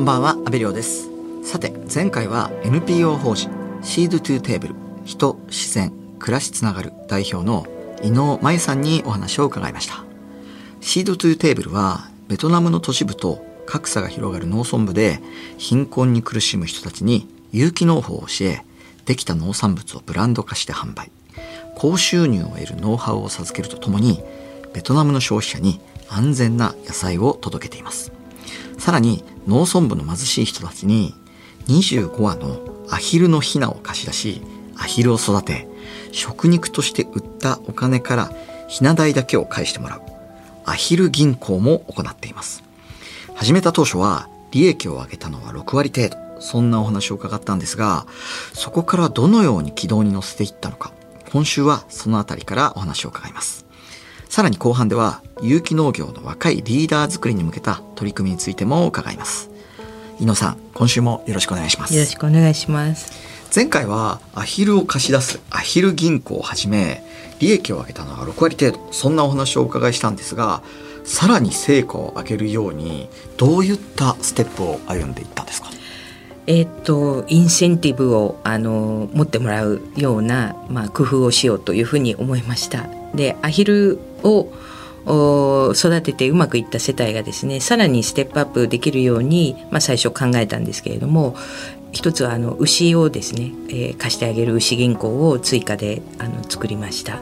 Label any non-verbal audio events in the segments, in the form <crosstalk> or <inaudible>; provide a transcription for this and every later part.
こんばんは、阿部亮です。さて、前回は NPO 法人 Seed to Table 人、自然、暮らしつながる代表の伊能まゆさんにお話を伺いました。 Seed to Table はベトナムの都市部と格差が広がる農村部で貧困に苦しむ人たちに有機農法を教え、できた農産物をブランド化して販売。高収入を得るノウハウを授けるとともにベトナムの消費者に安全な野菜を届けていますさらに農村部の貧しい人たちに25羽のアヒルのヒナを貸し出しアヒルを育て食肉として売ったお金からひな代だけを返してもらうアヒル銀行も行っています。始めた当初は利益を上げたのは6割程度そんなお話を伺ったんですがそこからどのように軌道に乗せていったのか今週はそのあたりからお話を伺います。さらに後半では有機農業の若いリーダー作りに向けた取り組みについても伺います。井野さん今週もよろしくお願いします。よろしくお願いします。前回はアヒルを貸し出すアヒル銀行をはじめ利益を上げたのは6割程度。そんなお話をお伺いしたんですがさらに成果を上げるようにどういったステップを歩んでいったんですか？えっとインセンティブをあの持ってもらうような、まあ、工夫をしようというふうに思いましたでアヒルを育ててうまくいった世帯がですねさらにステップアップできるように、まあ、最初考えたんですけれども一つはあの牛をですね、えー、貸してあげる牛銀行を追加であの作りました。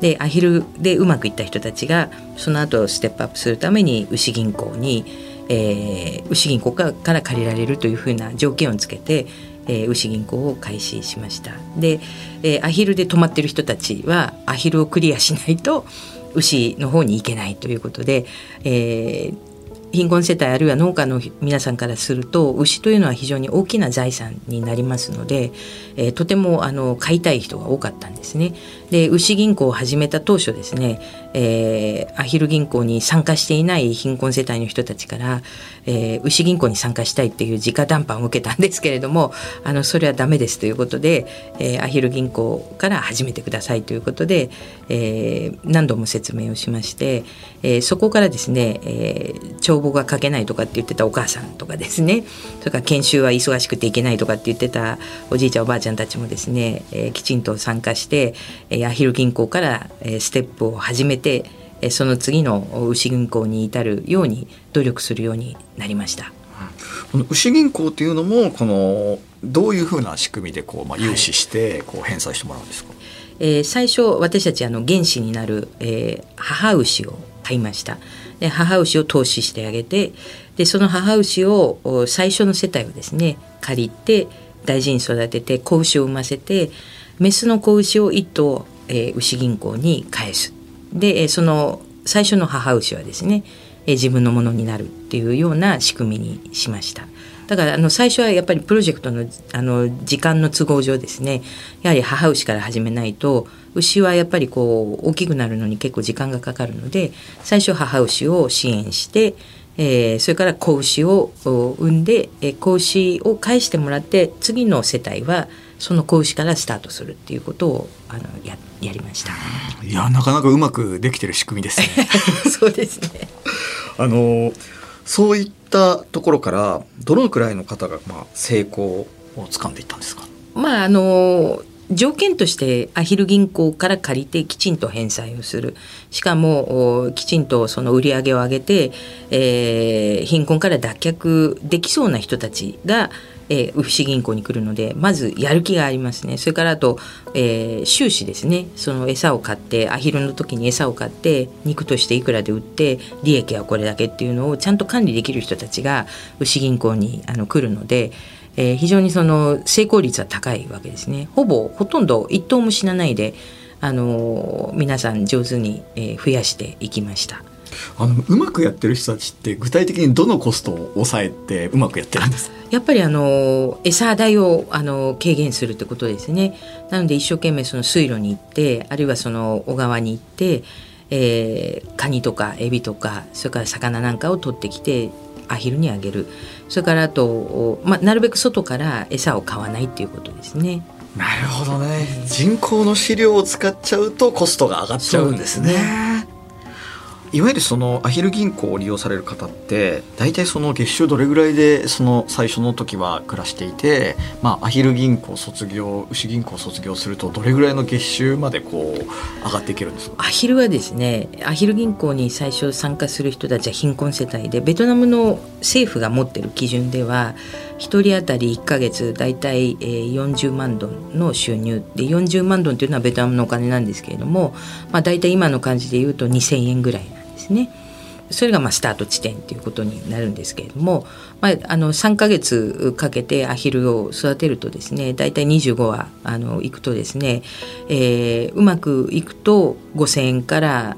でアヒルでうまくいった人たちがその後ステップアップするために牛銀行に、えー、牛銀行から借りられるというふうな条件をつけて、えー、牛銀行を開始しましたで、えー、アヒルで止まってる人たちはアヒルをクリアしないと牛の方に行けないということで、えー、貧困世帯あるいは農家の皆さんからすると牛というのは非常に大きな財産になりますので、えー、とてもあの買いたい人が多かったんですね。で牛銀行を始めた当初ですね、えー、アヒル銀行に参加していない貧困世帯の人たちから、えー、牛銀行に参加したいっていう直談判を受けたんですけれどもあのそれはダメですということで、えー、アヒル銀行から始めてくださいということで、えー、何度も説明をしまして、えー、そこからですね、えー、帳簿が書けないとかって言ってたお母さんとかですねそれから研修は忙しくていけないとかって言ってたおじいちゃんおばあちゃんたちもですね、えー、きちんと参加して、えー、アヒル銀行から、えー、ステップを始めてその次の牛銀行に至るように努力するようになりました。この牛銀行というのもこのどういうふうな仕組みでこう、まあ、融資してこう返済してもらうんですか、はい、えー、最初私たちあの原資になる、えー、母牛を買いました。で母牛を投資してあげてでその母牛を最初の世帯をですね借りて大事に育てて子牛を産ませてメスの子牛を1頭、えー、牛銀行に返すでその最初の母牛はですねえ自分のものになるっていうような仕組みにしました。だからあの最初はやっぱりプロジェクトのあの時間の都合上ですねやはり母牛から始めないと牛はやっぱりこう大きくなるのに結構時間がかかるので最初母牛を支援して、えー、それから子牛を産んで、えー、子牛を返してもらって次の世帯はその子牛からスタートするっていうことをあのややりました。いやなかなかうまくできてる仕組みですね。<laughs> そうですね。あのそういったところからどのくらいの方がまあ成功をつかんでいったんですか？まああの条件としてアヒル銀行から借りてきちんと返済をするしかもきちんとその売り上げを上げて、えー、貧困から脱却できそうな人たちがえー、牛銀行に来るのでまずやる気がありますね。それからあと、えー、収支ですね。その餌を買ってアヒルの時に餌を買って肉としていくらで売って利益はこれだけっていうのをちゃんと管理できる人たちが牛銀行にあの来るので、えー、非常にその成功率は高いわけですね。ほぼほとんど一頭も死なないであの皆さん上手に、え増やしていきました。あのうまくやってる人たちって具体的にどのコストを抑えてうまくやってるんですやっぱりあの餌代をあの軽減するってことですね。なので一生懸命その水路に行ってあるいはその小川に行って、えー、カニとかエビとかそれから魚なんかを取ってきてアヒルにあげる。それからあと、まあ、なるべく外から餌を買わないっていうことですね。なるほどね。人工の飼料を使っちゃうとコストが上がっちゃうんですね。いわゆるそのアヒル銀行を利用される方って大体その月収どれぐらいでその最初の時は暮らしていて、まあ、アヒル銀行卒業牛銀行卒業するとどれぐらいの月収までこう上がっていけるんですか？アヒルはですねアヒル銀行に最初参加する人たちは貧困世帯でベトナムの政府が持ってる基準では1人当たり1か月大体40万ドンの収入で40万ドンというのはベトナムのお金なんですけれども、まあ、大体今の感じで言うと2,000円ぐらい。ですね。それがまあスタート地点ということになるんですけれども、まあ、あの3か月かけてアヒルを育てるとですね大体25羽あのいくとですね、えー、うまくいくと5,000円から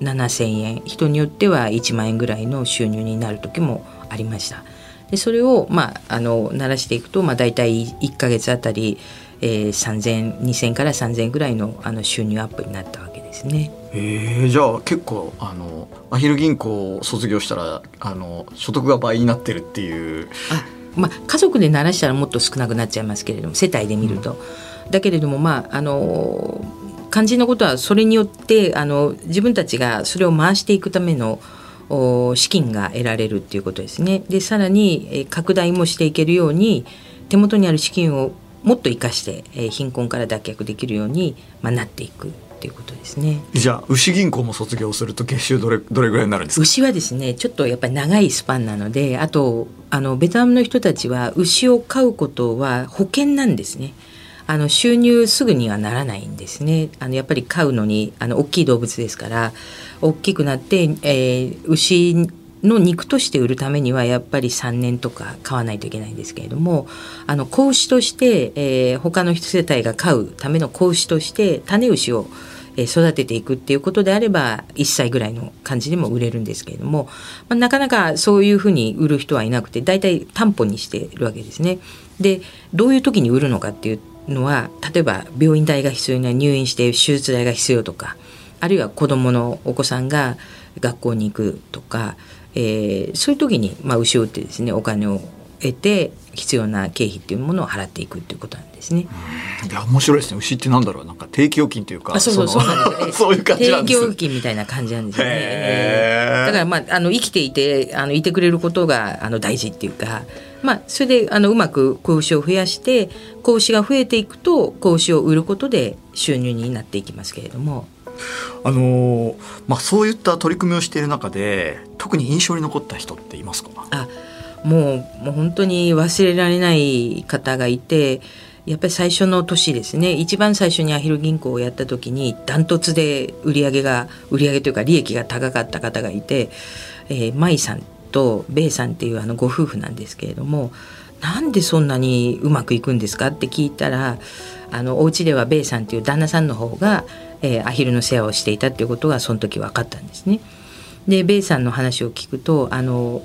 7,000円人によっては1万円ぐらいの収入になる時もありました。でそれを、まあ、あの鳴らしていくと、まあ、大体1か月あたり、えー、3000 2000から3000円ぐらいのあの収入アップになったわけですね。えー、じゃあ結構あのアヒル銀行を卒業したらあの所得が倍になってるっていう。あまあ、家族で鳴らしたらもっと少なくなっちゃいますけれども世帯で見ると。うん、だけれどもまああの肝心のことはそれによってあの自分たちがそれを回していくための資金が得られるっていうことですね。でさらに拡大もしていけるように手元にある資金をもっと生かして貧困から脱却できるように、まあ、なっていくっていうことですね。じゃあ牛銀行も卒業すると月収どれどれぐらいになるんですか？牛はですねちょっとやっぱり長いスパンなので、あとあのベトナムの人たちは牛を飼うことは保険なんですね。あの収入すぐにはならないんですね。あのやっぱり飼うのにあの大きい動物ですから大きくなって、えー、牛の肉として売るためにはやっぱり3年とか買わないといけないんですけれどもあの子牛として、えー、他の世帯が飼うための子牛として種牛を育てていくっていうことであれば1歳ぐらいの感じでも売れるんですけれども、まあ、なかなかそういうふうに売る人はいなくて大体担保にしてるわけですね。でどういう時に売るのかっていうのは例えば病院代が必要な入院して手術代が必要とかあるいは子どものお子さんが学校に行くとか、えー、そういう時に、まあ、牛を売ってですねお金を得て必要な経費っていうものを払っていくっていうことなんですね。いや面白いですね。牛ってなんだろうなんか定期預金というか、あそうそうそうなんです、ね、<laughs> そういう感じ。定期預金みたいな感じなんですね。だからまああの生きていてあのいてくれることがあの大事っていうか。まあ、それであのうまく子牛を増やして子牛が増えていくと子牛を売ることで収入になっていきますけれどもあのまあ、そういった取り組みをしている中で特に印象に残った人っていますか？あもうもう本当に忘れられない方がいてやっぱり最初の年ですね。一番最初にアヒル銀行をやった時にダントツで売り上げが売り上げというか利益が高かった方がいて、えー、舞さんとベイさんっていうあのご夫婦なんですけれどもなんでそんなにうまくいくんですかって聞いたらあのお家ではベイさんっていう旦那さんの方がえー、アヒルの世話をしていたっていうことがその時分かったんですね。でベイさんの話を聞くとあの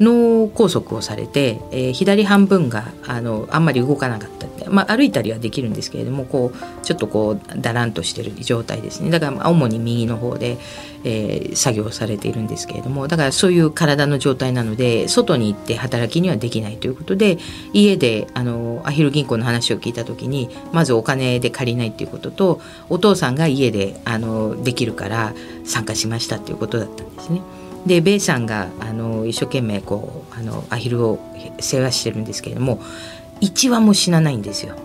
脳梗塞をされて、えー、左半分があのあんまり動かなかったまあ、歩いたりはできるんですけれどもこうちょっとこうだらんとしてる状態ですねだから主に右の方で、えー、作業されているんですけれどもだからそういう体の状態なので外に行って働きにはできないということで家であのアヒル銀行の話を聞いた時にまずお金で借りないっていうこととお父さんが家であのできるから参加しましたっていうことだったんですね。でベイさんがあの一生懸命こうあのアヒルを世話してるんですけれども1羽も死なないんですよ。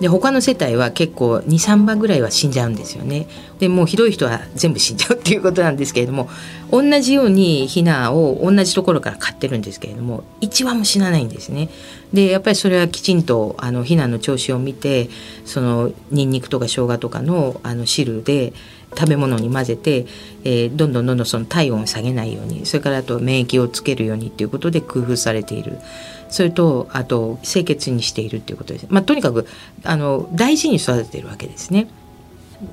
で他の世帯は結構23羽ぐらいは死んじゃうんですよね。でもうひどい人は全部死んじゃうっていうことなんですけれども同じようにヒナを同じところから飼ってるんですけれども1羽も死なないんですね。でやっぱりそれはきちんとあのヒナの調子を見てそのニンニクとか生姜とかのあの汁で食べ物に混ぜて、えー、どんどんどんどんその体温を下げないようにそれからあと免疫をつけるようにっていうことで工夫されているそれとあと清潔にしているっていうことです、まあ、とにかくあの大事に育ててるわけですね。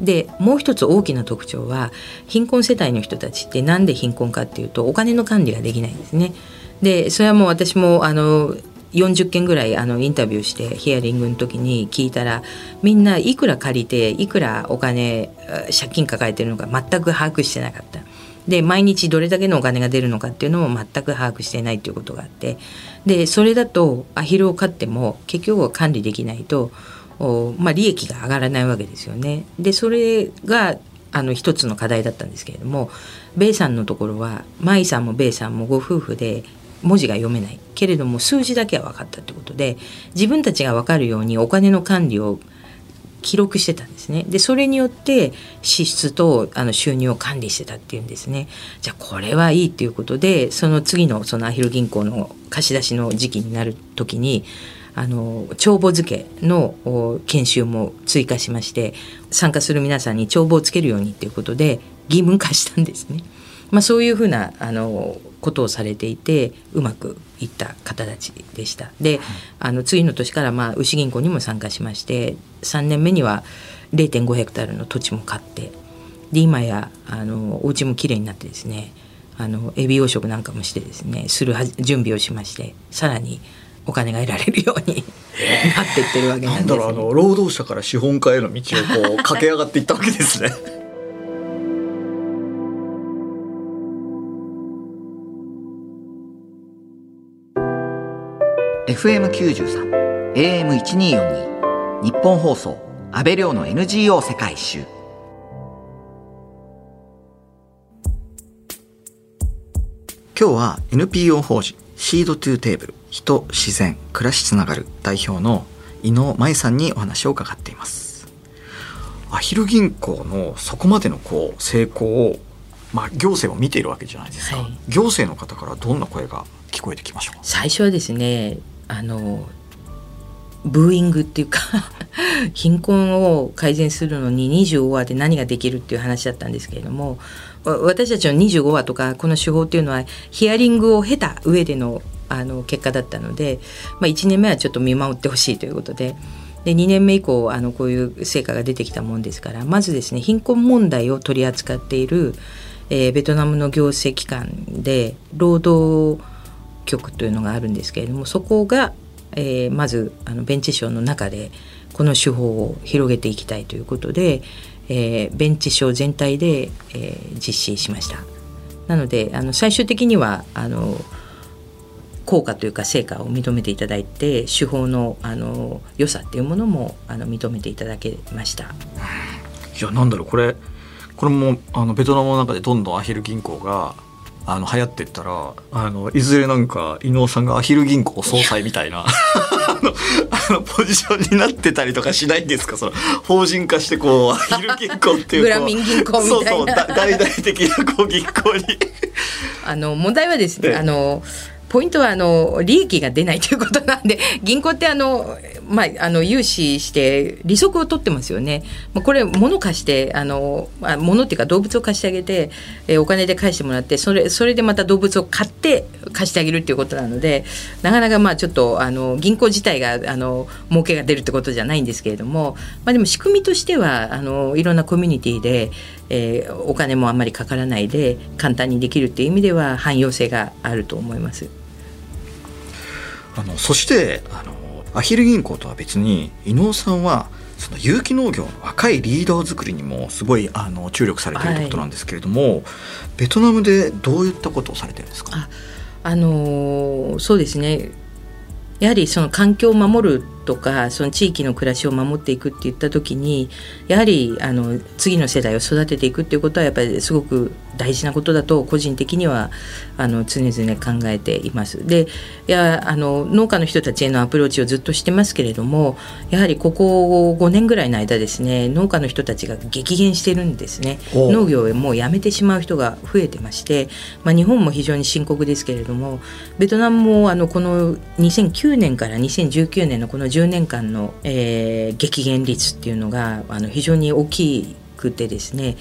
でもう一つ大きな特徴は貧困世帯の人たちって何で貧困かっていうとお金の管理ができないんですね。でそれはもう私もあの40件ぐらいあのインタビューしてヒアリングの時に聞いたらみんないくら借りていくらお金借金抱えてるのか全く把握してなかった。で毎日どれだけのお金が出るのかっていうのも全く把握してないっていうことがあってでそれだとアヒルを飼っても結局は管理できないとお、まあ、利益が上がらないわけですよね。でそれがあの一つの課題だったんですけれどもベイさんのところは舞さんもベイさんもご夫婦で文字が読めない。けれども数字だけは分かったってことで自分たちが分かるようにお金の管理を記録してたんですね。でそれによって支出とあの収入を管理してたっていうんですね。じゃあこれはいいっていうことでその次のそのアヒル銀行の貸し出しの時期になる時にあの帳簿付けの研修も追加しまして参加する皆さんに帳簿をつけるようにということで義務化したんですね。まあ、そういうふうなあのことをされていてうまくいった方たちでした。で、あの次の年からまあ牛銀行にも参加しまして3年目には0.5ヘクタールの土地も買ってで今やあのお家もきれいになってですねあのエビ養殖なんかもしてですねする準備をしましてさらにお金が得られるようになっていってるわけなんです、ね、なんだろうあの労働者から資本家への道をこう <laughs> 駆け上がっていったわけですね。FM93 AM1242 ニッポン放送阿部亮の NGO 世界一周。今日は NPO 法人 Seed to Table 人自然暮らしつながる代表の伊野舞さんにお話を伺っています。アヒル銀行のそこまでのこう成功をまあ行政も見ているわけじゃないですか、はい、行政の方からどんな声が聞こえてきましょう最初はですねあのブーイングっていうか <laughs> 貧困を改善するのに25話で何ができるっていう話だったんですけれども私たちの25話とかこの手法っていうのはヒアリングを経た上でのあの結果だったので、まあ、1年目はちょっと見守ってほしいということで。で2年目以降あのこういう成果が出てきたもんですからまずですね貧困問題を取り扱っている、えー、ベトナムの行政機関で労働局というのがあるんですけれどもそこが、えー、まずあのベンチ賞の中でこの手法を広げていきたいということで、えー、ベンチ賞全体で、えー、実施しました。なのであの最終的にはあの効果というか成果を認めていただいて手法のあの良さっていうものもあの認めていただけました。いやなんだろうこれこれもあのベトナムの中でどんどんアヒル銀行があの流行ってったらあのいずれなんか伊能さんがアヒル銀行総裁みたいなあのポジションになってたりとかしないんですか？その法人化してこうアヒル銀行っていうグラミン銀行みたいな。大々的なこう銀行に。あの問題はですね、あのポイントはあの利益が出ないということなんで <laughs> 銀行ってあの、まあ、あの融資して利息を取ってますよね。まあ、これ物貸してあの物っていうか動物を貸してあげて、えお金で返してもらってそれそれでまた動物を買って貸してあげるっていうことなのでなかなかまあちょっとあの銀行自体があの儲けが出るってことじゃないんですけれども、まあ、でも仕組みとしてはあのいろんなコミュニティで、えー、お金もあんまりかからないで簡単にできるっていう意味では汎用性があると思います。あのそしてあのアヒル銀行とは別に伊能さんはその有機農業の若いリーダー作りにもすごいあの注力されているということなんですけれども、はい、ベトナムでどういったことをされてるんですか？あ、あのー、そうですね。やはりその環境を守るとかその地域の暮らしを守っていくっていった時にやはりあの次の世代を育てていくっていうことはやっぱりすごく大事なことだと個人的にはあの常々考えています。でいやあの農家の人たちへのアプローチをずっとしてますけれどもやはりここ5年ぐらいの間ですね農家の人たちが激減してるんですね農業をもうやめてしまう人が増えてまして、まあ、日本も非常に深刻ですけれどもベトナムもあのこの2009年から2019年のこの10 10年間の、えー、激減率っていうのがあの非常に大きくてですね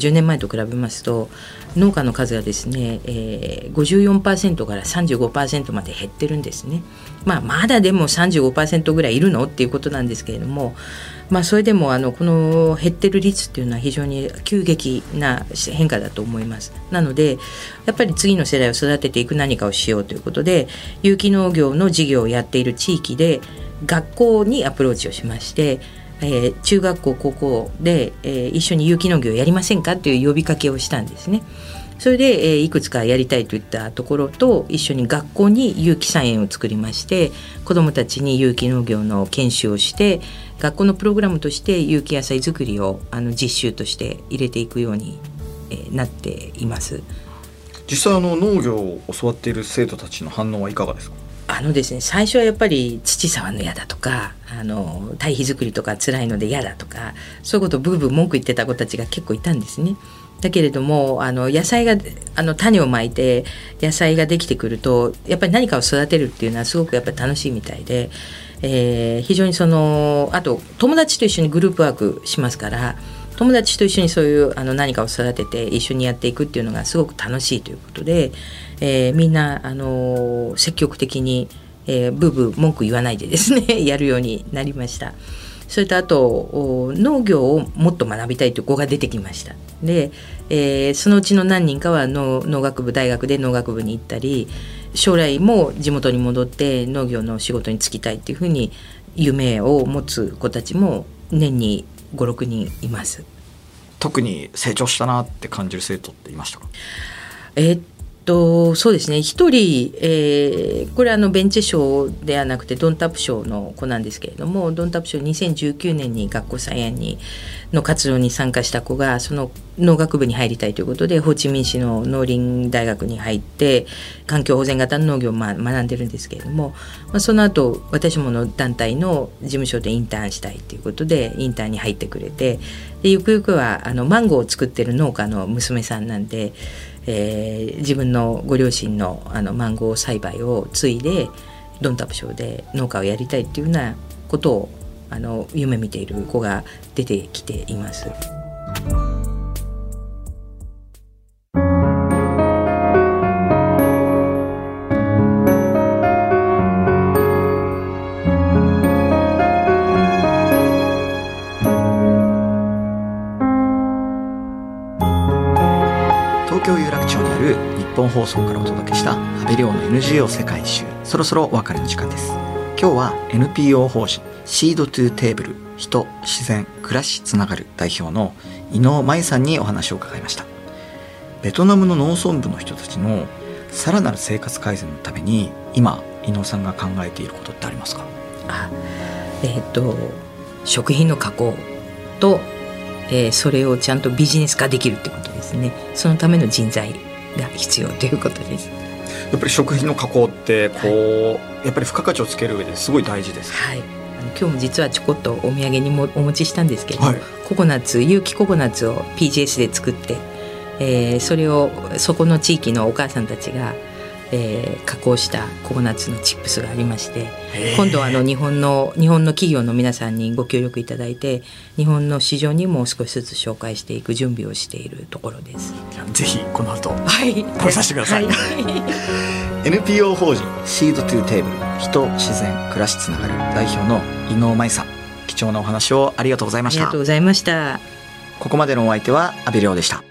10年前と比べますと農家の数がですね、えー、54%から35%まで減ってるんですね。まあ、まだでも35%ぐらいいるのっていうことなんですけれども、まあ、それでもあのこの減ってる率っていうのは非常に急激な変化だと思います。なのでやっぱり次の世代を育てていく何かをしようということで有機農業の事業をやっている地域で学校にアプローチをしましてえー、中学校高校で、えー、一緒に有機農業やりませんかという呼びかけをしたんですね。それで、えー、いくつかやりたいといったところと一緒に学校に有機菜園を作りまして子どもたちに有機農業の研修をして、学校のプログラムとして有機野菜作りをあの実習として入れていくように、えー、なっています実際あの農業を教わっている生徒たちの反応はいかがですか？あのですね最初はやっぱり土触るの嫌だとかあの堆肥作りとか辛いので嫌だとかそういうことをブーブー文句言ってた子たちが結構いたんですね。だけれどもあの野菜があの種をまいて野菜ができてくるとやっぱり何かを育てるっていうのはすごくやっぱり楽しいみたいで、えー、非常にそのあと友達と一緒にグループワークしますから友達と一緒にそういうあの何かを育てて一緒にやっていくっていうのがすごく楽しいということで、えー、みんなあの積極的に、えー、ブーブー文句言わないでですね <laughs> やるようになりました。それとあと農業をもっと学びたいという子が出てきました。で、えー、そのうちの何人かは農農学部大学で農学部に行ったり将来も地元に戻って農業の仕事に就きたいっていうふうに夢を持つ子たちも年に56人います。特に成長したなって感じる生徒っていましたか？えー、とそうですね一人、えー、これはあのベンチ賞ではなくてドンタップ賞の子なんですけれどもドンタップ賞2019年に学校菜園にの活動に参加した子がその農学部に入りたいということでホーチミン市の農林大学に入って環境保全型の農業を学んでるんですけれども、まあ、その後私もの団体の事務所でインターンしたいということでインターンに入ってくれてでゆくゆくはあのマンゴーを作ってる農家の娘さんなんで。えー、自分のご両親のあのマンゴー栽培を継いでドンタプ賞で農家をやりたいっていうようなことをあの夢見ている子が出てきています。放送からお届けした阿部亮の NGO 世界一周。そろそろお別れの時間です。今日は NPO 法人 Seed to Table 人自然暮らしつながる代表の伊能まゆさんにお話を伺いました。ベトナムの農村部の人たちのさらなる生活改善のために今伊能さんが考えていることってありますか？あえっ、と食品の加工と、えー、それをちゃんとビジネス化できるってことですね。そのための人材。が必要ということです。やっぱり食品の加工ってこう、はい、やっぱり付加価値をつける上ですごい大事です。はい。今日も実はちょこっとお土産にもお持ちしたんですけど、はい、ココナッツ有機ココナッツを PGS で作って、えー、それをそこの地域のお母さんたちがえー、加工したココナッツのチップスがありまして今度はあの日本の日本の企業の皆さんにご協力いただいて日本の市場にも少しずつ紹介していく準備をしているところです。ぜひこの後、はい、食べさせてください、はい、NPO 法人 Seed to Table 人自然暮らしつながる代表の伊能まゆさん。貴重なお話をありがとうございました。ありがとうございました。ここまでのお相手は阿部亮でした